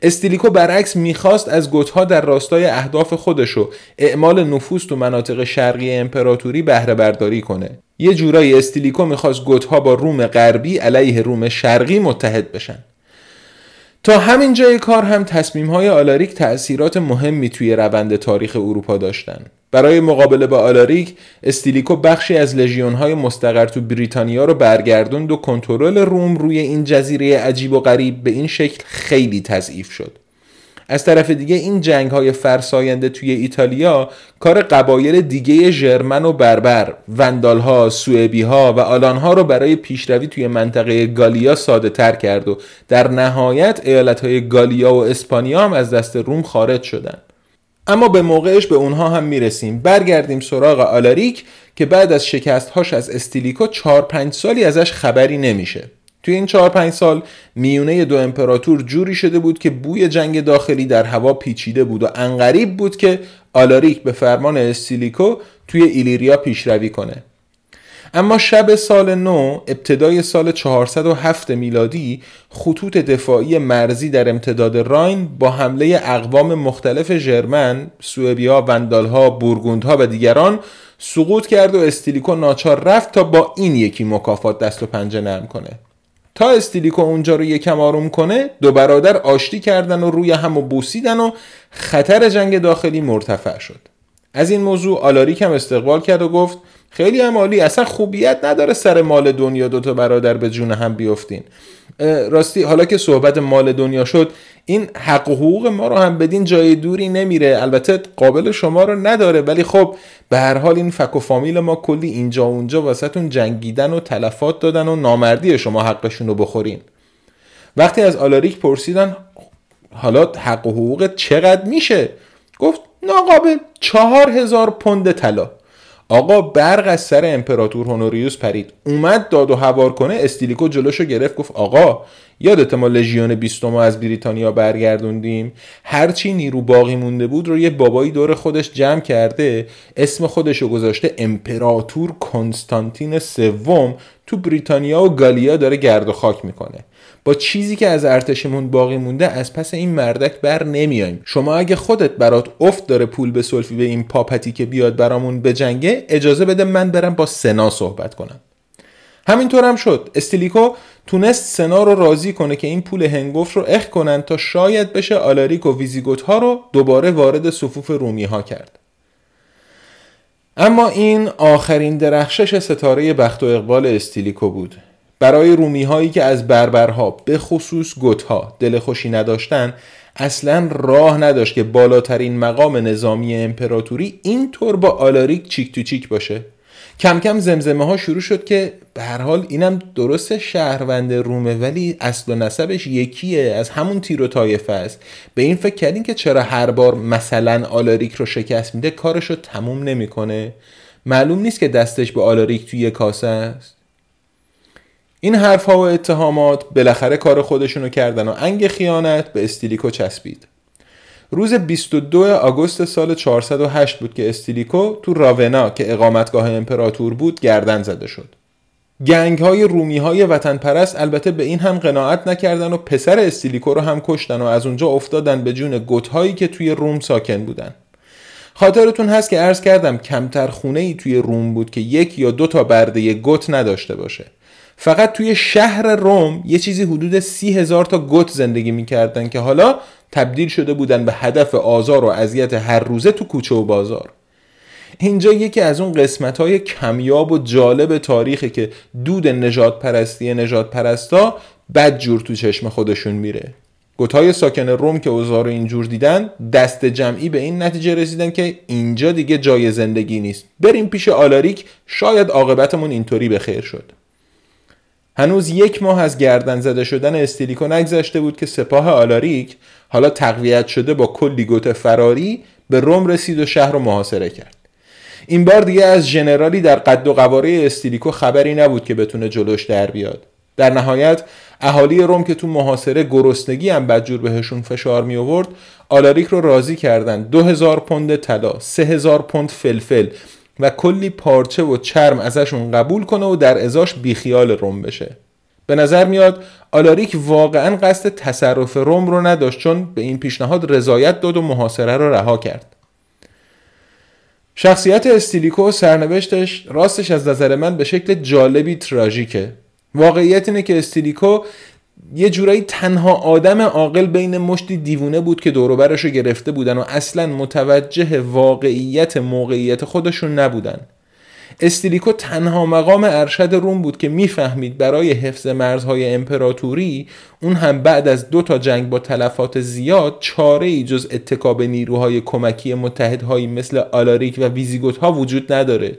Speaker 2: استیلیکو برعکس می‌خواست از گوتها در راستای اهداف خودش و اعمال نفوذ تو مناطق شرقی امپراتوری بهره برداری کنه. یه جورایی استیلیکو می‌خواست گوتها با روم غربی علیه روم شرقی متحد بشن. تا همین جای کار هم تصمیم های آلاریک تأثیرات مهمی توی روند تاریخ اروپا داشتن. برای مقابله با آلاریک استیلیکو بخشی از لژیون های مستقر تو بریتانیا رو برگردوند و کنترل روم روی این جزیره عجیب و غریب به این شکل خیلی تضعیف شد از طرف دیگه این جنگ های فرساینده توی ایتالیا کار قبایل دیگه ژرمن و بربر وندال ها ها و آلان ها رو برای پیشروی توی منطقه گالیا ساده تر کرد و در نهایت ایالت های گالیا و اسپانیا هم از دست روم خارج شدند. اما به موقعش به اونها هم می‌رسیم. برگردیم سراغ آلاریک که بعد از شکستهاش از استیلیکو 4 5 سالی ازش خبری نمیشه. توی این 4 5 سال میونه دو امپراتور جوری شده بود که بوی جنگ داخلی در هوا پیچیده بود و انقریب بود که آلاریک به فرمان استیلیکو توی ایلیریا پیشروی کنه. اما شب سال نو ابتدای سال 407 میلادی خطوط دفاعی مرزی در امتداد راین با حمله اقوام مختلف ژرمن، سوئبیا، وندالها، بورگوندها و دیگران سقوط کرد و استیلیکو ناچار رفت تا با این یکی مکافات دست و پنجه نرم کنه. تا استیلیکو اونجا رو یکم آروم کنه دو برادر آشتی کردن و روی هم و بوسیدن و خطر جنگ داخلی مرتفع شد. از این موضوع آلاریک هم استقبال کرد و گفت خیلی هم عالی. اصلا خوبیت نداره سر مال دنیا دوتا برادر به جون هم بیفتین. راستی حالا که صحبت مال دنیا شد این حق و حقوق ما رو هم بدین جای دوری نمیره. البته قابل شما رو نداره ولی خب به هر حال این فک و فامیل ما کلی اینجا و اونجا واسهتون جنگیدن و تلفات دادن و نامردی شما حقشون رو بخورین. وقتی از آلاریک پرسیدن حالا حق و حقوق چقدر میشه؟ گفت ناقابل چهار هزار پوند طلا. آقا برق از سر امپراتور هونوریوس پرید. اومد داد و هوار کنه استیلیکو جلوشو گرفت گفت آقا یادت ما لژیون بیستم از بریتانیا برگردوندیم؟ هرچی نیرو باقی مونده بود رو یه بابایی دور خودش جمع کرده اسم خودشو گذاشته امپراتور کنستانتین سوم. تو بریتانیا و گالیا داره گرد و خاک می‌کنه. با چیزی که از ارتشمون باقی مونده از پس این مردک بر نمیایم شما اگه خودت برات افت داره پول به سلفی به این پاپتی که بیاد برامون بجنگه اجازه بده من برم با سنا صحبت کنم. همینطور هم شد. استیلیکو تونست سنا رو راضی کنه که این پول هنگفت رو اخ کنن تا شاید بشه آلاریک و ویزیگوت ها رو دوباره وارد صفوف رومی ها کرد. اما این آخرین درخشش ستاره بخت و اقبال استیلیکو بود. برای رومی هایی که از بربرها به خصوص گوتها دل خوشی نداشتن اصلا راه نداشت که بالاترین مقام نظامی امپراتوری اینطور با آلاریک چیک تو چیک باشه. کم کم زمزمه ها شروع شد که به هر حال اینم درست شهروند رومه ولی اصل و نسبش یکیه از همون تیر و است. به این فکر کردین که چرا هر بار مثلا آلاریک رو شکست میده کارش رو تموم نمی‌کنه؟ معلوم نیست که دستش به آلاریک توی کاسه است. این حرفها و اتهامات بالاخره کار خودشونو کردن و انگ خیانت به استیلیکو چسبید. روز 22 آگوست سال 408 بود که استیلیکو تو راونا که اقامتگاه امپراتور بود گردن زده شد. گنگ های رومی های وطن پرست البته به این هم قناعت نکردن و پسر استیلیکو رو هم کشتن و از اونجا افتادن به جون گوت که توی روم ساکن بودن. خاطرتون هست که عرض کردم کمتر خونه ای توی روم بود که یک یا دو تا برده گوت نداشته باشه. فقط توی شهر روم یه چیزی حدود سی هزار تا گوت زندگی می‌کردن که حالا تبدیل شده بودن به هدف آزار و اذیت هر روزه تو کوچه و بازار. اینجا یکی از اون قسمت های کمیاب و جالب تاریخه که دود نجات پرستی نجات پرستا بد جور تو چشم خودشون میره. گوتای ساکن روم که اوزار رو اینجور دیدن دست جمعی به این نتیجه رسیدن که اینجا دیگه جای زندگی نیست. بریم پیش آلاریک شاید عاقبتمون اینطوری به خیر شد. هنوز یک ماه از گردن زده شدن استیلیکو نگذشته بود که سپاه آلاریک حالا تقویت شده با کلی گوت فراری به روم رسید و شهر رو محاصره کرد. این بار دیگه از ژنرالی در قد و قواره استیلیکو خبری نبود که بتونه جلوش در بیاد. در نهایت اهالی روم که تو محاصره گرسنگی هم بدجور بهشون فشار می آورد آلاریک رو راضی کردن. دو هزار پوند طلا سه هزار پوند فلفل و کلی پارچه و چرم ازشون قبول کنه و در ازاش بیخیال روم بشه. به نظر میاد آلاریک واقعا قصد تصرف روم رو نداشت چون به این پیشنهاد رضایت داد و محاصره رو رها کرد. شخصیت استیلیکو و سرنوشتش راستش از نظر من به شکل جالبی تراژیکه. واقعیت اینه که استیلیکو یه جورایی تنها آدم عاقل بین مشتی دیوونه بود که دوروبرش رو گرفته بودن و اصلا متوجه واقعیت موقعیت خودشون نبودن. استیلیکو تنها مقام ارشد روم بود که می‌فهمید برای حفظ مرزهای امپراتوری اون هم بعد از دو تا جنگ با تلفات زیاد چاره ای جز اتکا به نیروهای کمکی متحدهایی مثل آلاریک و ویزیگوت ها وجود نداره.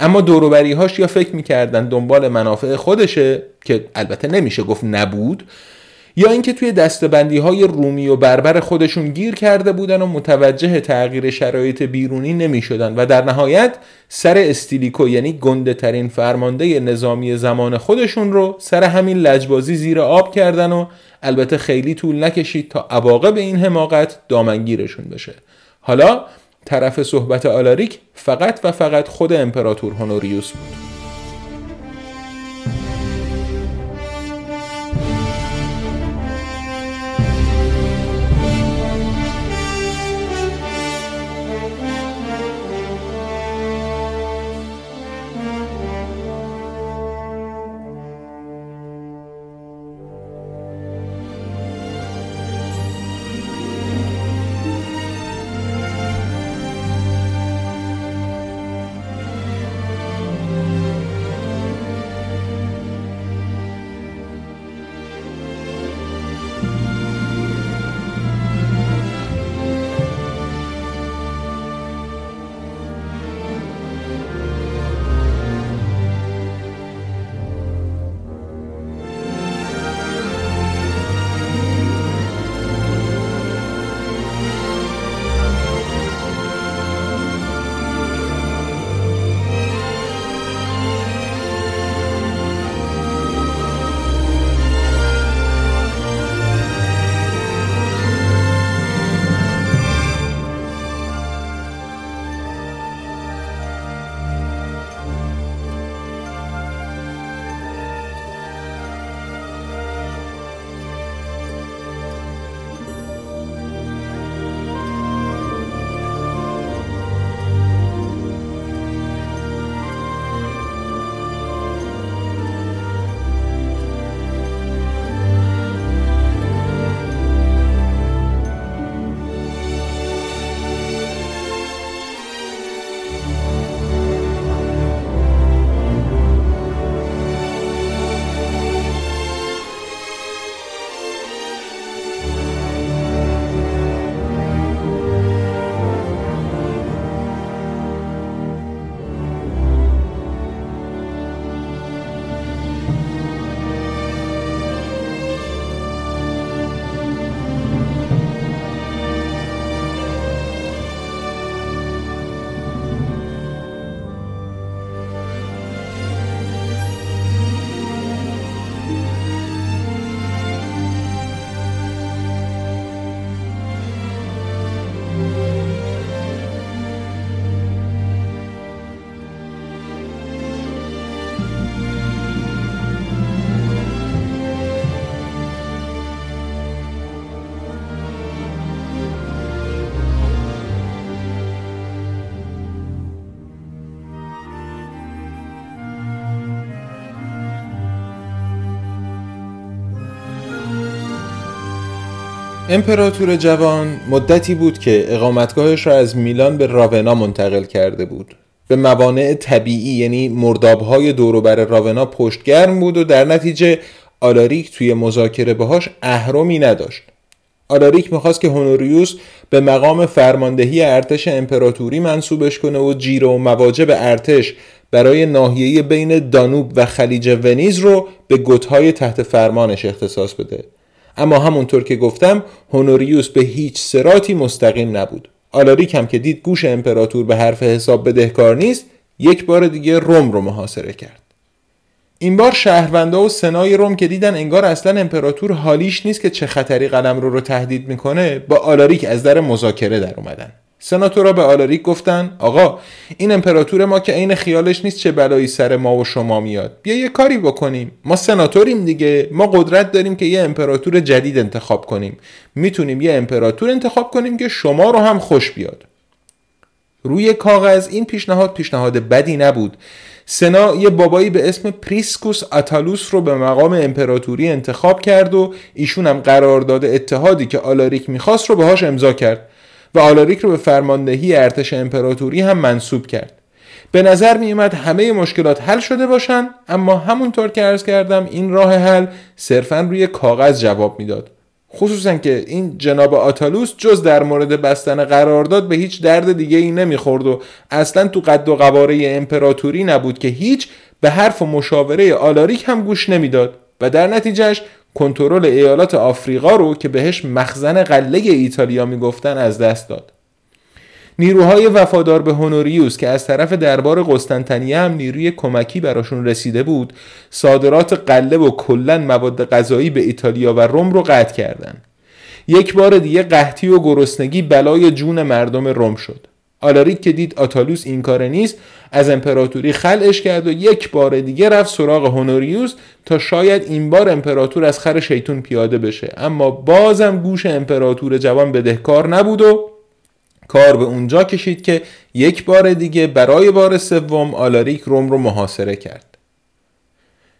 Speaker 2: اما دوروبری هاش یا فکر می‌کردن دنبال منافع خودشه که البته نمیشه گفت نبود یا اینکه توی دستبندی های رومی و بربر خودشون گیر کرده بودن و متوجه تغییر شرایط بیرونی نمی شدن و در نهایت سر استیلیکو یعنی گنده ترین فرمانده نظامی زمان خودشون رو سر همین لجبازی زیر آب کردن و البته خیلی طول نکشید تا عواقب این حماقت دامنگیرشون بشه. حالا طرف صحبت آلاریک فقط و فقط خود امپراتور هونوریوس بود. امپراتور جوان مدتی بود که اقامتگاهش را از میلان به راونا منتقل کرده بود. به موانع طبیعی یعنی مردابهای دوروبر راونا پشتگرم بود و در نتیجه آلاریک توی مذاکره باهاش اهرمی نداشت. آلاریک می‌خواست که هونوریوس به مقام فرماندهی ارتش امپراتوری منصوبش کنه و جیره و مواجب ارتش برای ناحیه بین دانوب و خلیج ونیز رو به گتهای تحت فرمانش اختصاص بده. اما همونطور که گفتم هونوریوس به هیچ سراتی مستقیم نبود. آلاریک هم که دید گوش امپراتور به حرف حساب بدهکار نیست یک بار دیگه روم رو محاصره کرد. این بار شهروندا و سنای روم که دیدن انگار اصلا امپراتور حالیش نیست که چه خطری قلم رو رو تهدید می‌کنه با آلاریک از در مذاکره در اومدن. سناتورا به آلاریک گفتن آقا این امپراتور ما که عین خیالش نیست چه بلایی سر ما و شما میاد. بیا یه کاری بکنیم. ما سناتوریم دیگه. ما قدرت داریم که یه امپراتور جدید انتخاب کنیم. می‌تونیم یه امپراتور انتخاب کنیم که شما رو هم خوش بیاد. روی کاغذ این پیشنهاد پیشنهاد بدی نبود. سنا یه بابایی به اسم پریسکوس آتالوس رو به مقام امپراتوری انتخاب کرد و ایشون هم قرارداد اتحادی که آلاریک می‌خواست رو باهاش امضا کرد. و آلاریک رو به فرماندهی ارتش امپراتوری هم منصوب کرد. به نظر می اومد همه مشکلات حل شده باشن اما همونطور که عرض کردم این راه حل صرفا روی کاغذ جواب می‌داد. خصوصا که این جناب آتالوس جز در مورد بستن قرارداد به هیچ درد دیگه ای نمی‌خورد و اصلا تو قد و قواره امپراتوری نبود که هیچ به حرف و مشاوره آلاریک هم گوش نمی‌داد. و در نتیجهش کنترل ایالات آفریقا رو که بهش مخزن قله ایتالیا می‌گفتن از دست داد نیروهای وفادار به هونوریوس که از طرف دربار قسطنطنیه هم نیروی کمکی براشون رسیده بود صادرات قله و کلا مواد غذایی به ایتالیا و روم رو قطع کردند. یک بار دیگه قحطی و گرسنگی بلای جون مردم روم شد آلاریک که دید آتالوس این کاره نیست از امپراتوری خلعش کرد و یک بار دیگه رفت سراغ هونوریوس تا شاید این بار امپراتور از خر شیطون پیاده بشه اما بازم گوش امپراتور جوان بدهکار نبود و کار به اونجا کشید که یک بار دیگه برای بار سوم آلاریک روم رو محاصره کرد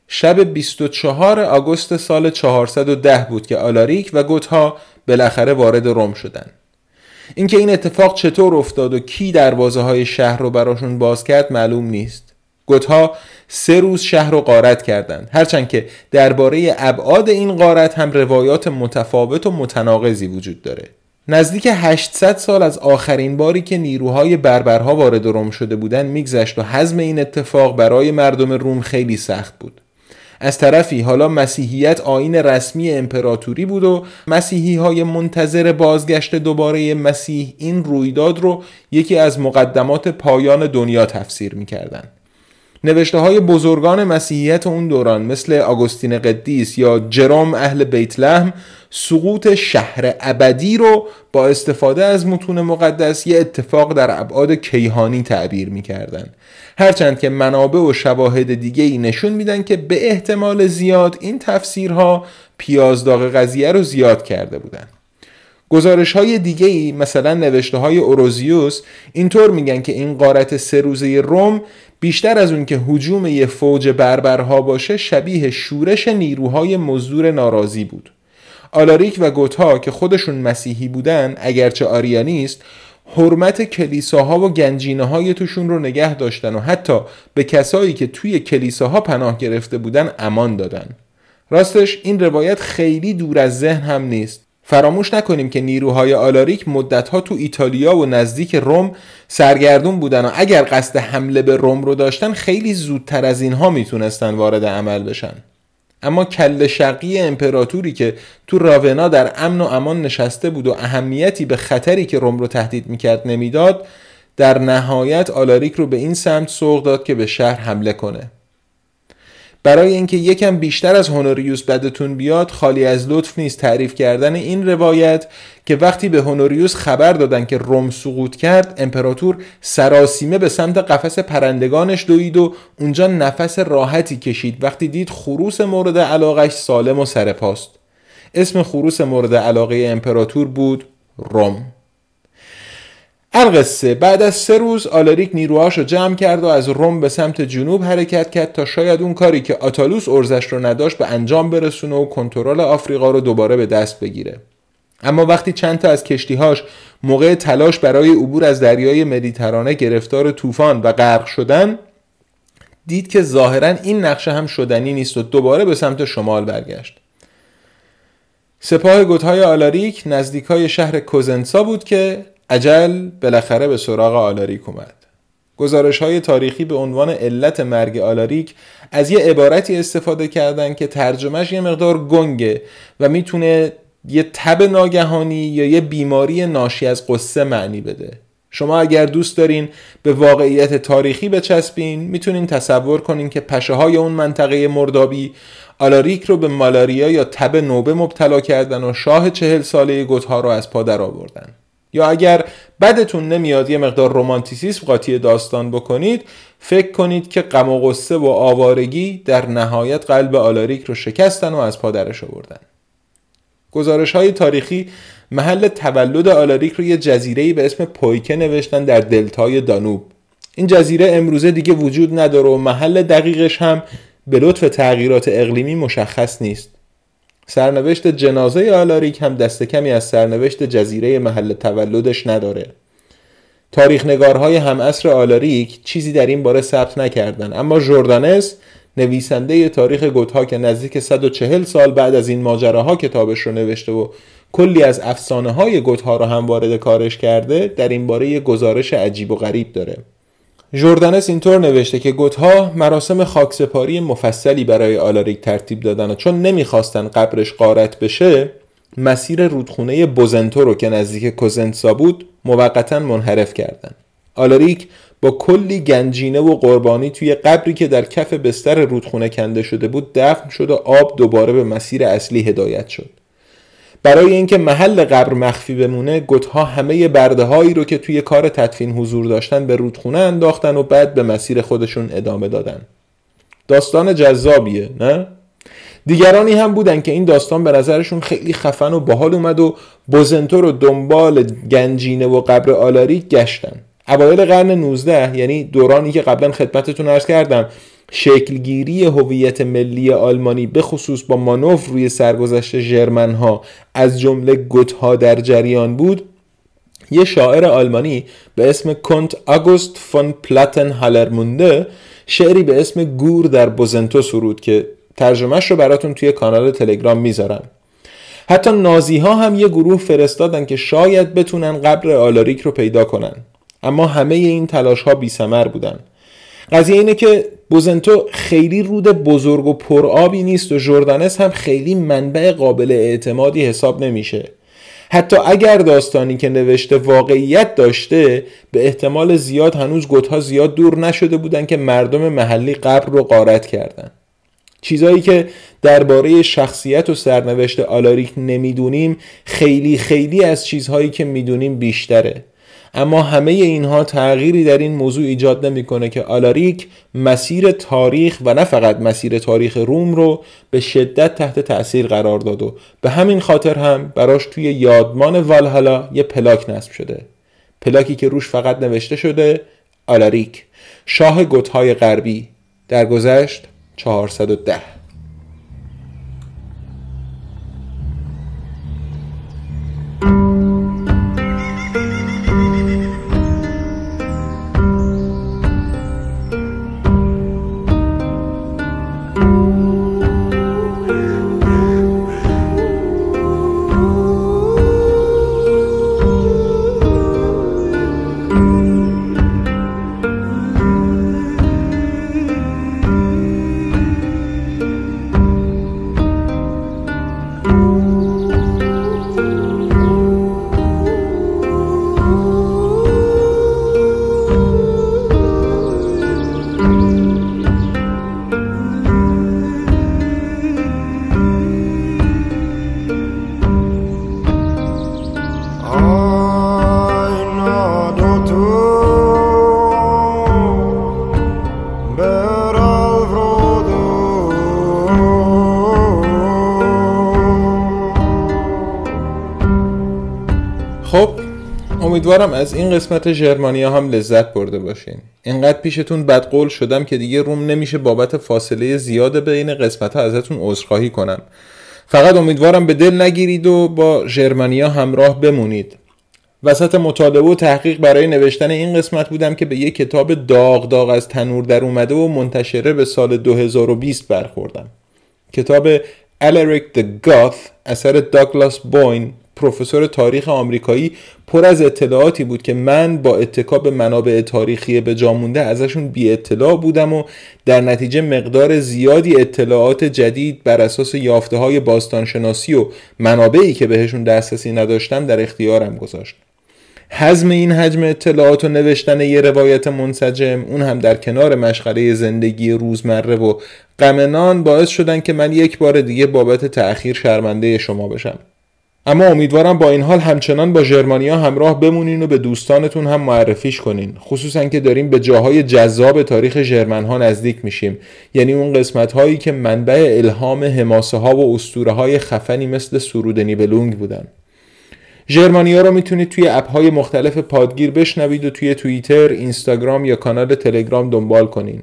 Speaker 2: شب 24 آگوست سال 410 بود که آلاریک و گوتها بالاخره وارد روم شدند. اینکه این اتفاق چطور افتاد و کی دروازه های شهر رو براشون باز کرد معلوم نیست. گوتها سه روز شهر رو غارت کردند هرچند که درباره ابعاد این غارت هم روایات متفاوت و متناقضی وجود داره. نزدیک 800 سال از آخرین باری که نیروهای بربرها وارد روم شده بودند میگذشت و حزم این اتفاق برای مردم روم خیلی سخت بود. از طرفی حالا مسیحیت آین رسمی امپراتوری بود و مسیحی های منتظر بازگشت دوباره مسیح این رویداد رو یکی از مقدمات پایان دنیا تفسیر می‌کردند. نوشته های بزرگان مسیحیت اون دوران مثل آگوستین قدیس یا جرام اهل بیت لحم سقوط شهر ابدی رو با استفاده از متون مقدس یه اتفاق در ابعاد کیهانی تعبیر می‌کردن. هرچند که منابع و شواهد دیگه ای نشون میدن که به احتمال زیاد این تفسیرها پیازداغ قضیه رو زیاد کرده بودن. گزارش های دیگه ای مثلا نوشته های اوروزیوس اینطور میگن که این قارت سه روزه روم بیشتر از اون که حجوم یه فوج بربرها باشه شبیه شورش نیروهای مزدور ناراضی بود. آلاریک و گوتا که خودشون مسیحی بودن اگرچه آریانیست حرمت کلیساها و گنجینه های توشون رو نگه داشتن و حتی به کسایی که توی کلیساها پناه گرفته بودن امان دادن. راستش این روایت خیلی دور از ذهن هم نیست. فراموش نکنیم که نیروهای آلاریک مدتها تو ایتالیا و نزدیک روم سرگردون بودن و اگر قصد حمله به روم رو داشتن خیلی زودتر از اینها می‌تونستن وارد عمل بشن. اما کل شقی امپراتوری که تو راونا در امن و امان نشسته بود و اهمیتی به خطری که روم رو تهدید می‌کرد نمی‌داد در نهایت آلاریک رو به این سمت سوق داد که به شهر حمله کنه. برای اینکه یکم بیشتر از هونوریوس بدتون بیاد خالی از لطف نیست تعریف کردن این روایت که وقتی به هونوریوس خبر دادن که روم سقوط کرد امپراتور سراسیمه به سمت قفس پرندگانش دوید و اونجا نفس راحتی کشید. وقتی دید خروس مورد علاقش سالم و سرپاست. اسم خروس مورد علاقه امپراتور بود روم. القصه بعد از سه روز آلاریک نیروهاش رو جمع کرد و از روم به سمت جنوب حرکت کرد تا شاید اون کاری که آتالوس ارزش رو نداشت به انجام برسونه و کنترل آفریقا رو دوباره به دست بگیره. اما وقتی چند تا از کشتیهاش موقع تلاش برای عبور از دریای مدیترانه گرفتار طوفان و غرق شدن دید که ظاهرا این نقشه هم شدنی نیست و دوباره به سمت شمال برگشت. سپاه گوتهای آلاریک نزدیکای شهر کوزنسا بود که عجل بالاخره به سراغ آلاریک اومد. گزارش های تاریخی به عنوان علت مرگ آلاریک از یه عبارتی استفاده کردن که ترجمهش یه مقدار گنگه و می‌تونه یه تب ناگهانی یا یه بیماری ناشی از قصه معنی بده. شما اگر دوست دارین به واقعیت تاریخی بچسبین می‌تونین تصور کنین که پشه های اون منطقه مردابی آلاریک رو به مالاریا یا تب نوبه مبتلا کردن و شاه چهل ساله گتها رو از پا در آوردن. یا اگر بدتون نمیاد یه مقدار رومانتیسیسم قاطی داستان بکنید فکر کنید که غم و غصه و آوارگی در نهایت قلب آلاریک رو شکستن و از پا درش آوردن. گزارش های تاریخی محل تولد آلاریک رو یه جزیره به اسم پویکه نوشتن در دلتای دانوب. این جزیره امروزه دیگه وجود نداره و محل دقیقش هم به لطف تغییرات اقلیمی مشخص نیست. سرنوشت جنازه آلاریک هم دست کمی از سرنوشت جزیره محل تولدش نداره. تاریخ نگارهای همعصر آلاریک چیزی در این باره ثبت نکردن اما جوردانس نویسنده تاریخ گوتها که نزدیک 140 سال بعد از این ماجراها کتابش رو نوشته و کلی از افسانه های گوتها رو هم وارد کارش کرده در این باره یه گزارش عجیب و غریب داره. جوردانس اینطور نوشته که گوتها مراسم خاکسپاری مفصلی برای آلاریک ترتیب دادن و چون نمی‌خواستن قبرش قارت بشه مسیر رودخونه بوزنتو رو که نزدیک کوزنسا بود موقتا منحرف کردند. آلاریک با کلی گنجینه و قربانی توی قبری که در کف بستر رودخونه کنده شده بود دفن شد و آب دوباره به مسیر اصلی هدایت شد برای اینکه محل قبر مخفی بمونه گتها همه برده هایی رو که توی کار تدفین حضور داشتن به رودخونه انداختن و بعد به مسیر خودشون ادامه دادن داستان جذابیه نه؟ دیگرانی هم بودن که این داستان به نظرشون خیلی خفن و باحال اومد و بوزنتو رو دنبال گنجینه و قبر آلاری گشتن اوایل قرن 19 یعنی دورانی که قبلا خدمتتون ارز کردم شکلگیری هویت ملی آلمانی به خصوص با مانوف روی سرگذشت ژرمن ها از جمله گوت در جریان بود. یه شاعر آلمانی به اسم کنت آگوست فون پلاتن هالرمونده شعری به اسم گور در بوزنتو سرود که ترجمهش رو براتون توی کانال تلگرام می‌ذارم. حتی نازی ها هم یه گروه فرستادن که شاید بتونن قبر آلاریک رو پیدا کنن. اما همه این تلاش ها بی سمر بودن. قضیه اینه که بوزنتو خیلی رود بزرگ و پرآبی نیست و جردانس هم خیلی منبع قابل اعتمادی حساب نمیشه. حتی اگر داستانی که نوشته واقعیت داشته به احتمال زیاد هنوز گوتها زیاد دور نشده بودن که مردم محلی قبر رو غارت کردن. چیزایی که درباره شخصیت و سرنوشت آلاریک نمی‌دونیم خیلی خیلی از چیزهایی که می‌دونیم بیشتره. اما همه اینها تغییری در این موضوع ایجاد نمی‌کنه که آلاریک مسیر تاریخ و نه فقط مسیر تاریخ روم رو به شدت تحت تاثیر قرار داد و به همین خاطر هم براش توی یادمان والهالا یه پلاک نصب شده. پلاکی که روش فقط نوشته شده آلاریک. شاه گوتهای غربی. در گذشت 410 امیدوارم از این قسمت جرمانیا هم لذت برده باشین. اینقدر پیشتون بدقول شدم که دیگه روم نمیشه بابت فاصله زیاد بین قسمت ها ازتون عذرخواهی کنم. فقط امیدوارم به دل نگیرید و با ژرمنیا همراه بمونید. وسط مطالعه و تحقیق برای نوشتن این قسمت بودم که به یک کتاب داغ داغ از تنور در اومده و منتشره به سال 2020 برخوردم. کتاب الریک د گاث اثر داگلاس بوین. پروفسور تاریخ آمریکایی پر از اطلاعاتی بود که من با اتکا به منابع تاریخی به جا مونده ازشون بی اطلاع بودم و در نتیجه مقدار زیادی اطلاعات جدید بر اساس یافته های باستانشناسی و منابعی که بهشون دسترسی نداشتم در اختیارم گذاشت. حزم این حجم اطلاعات و نوشتن یه روایت منسجم اون هم در کنار مشغله زندگی روزمره و غمنان باعث شدن که من یک بار دیگه بابت تأخیر شرمنده شما بشم. اما امیدوارم با این حال همچنان با ژرمانیا همراه بمونین و به دوستانتون هم معرفیش کنین. خصوصا که داریم به جاهای جذاب تاریخ ژرمن ها نزدیک میشیم. یعنی اون قسمت هایی که منبع الهام حماسه ها و اسطوره های خفنی مثل سرود نیبلونگ بودن. ژرمانیا رو می‌تونید توی اپ های مختلف پادگیر بشنوید و توی توییتر، اینستاگرام یا کانال تلگرام دنبال کنین.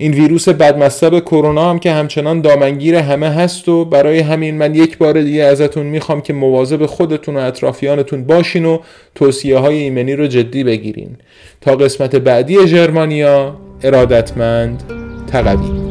Speaker 2: این ویروس بدمستب کرونا هم که همچنان دامنگیر همه هست و برای همین من یک بار دیگه ازتون می‌خوام که مواظب خودتون و اطرافیانتون باشین و توصیه های ایمنی رو جدی بگیرین. تا قسمت بعدی ژرمانیا ارادتمند تقوی.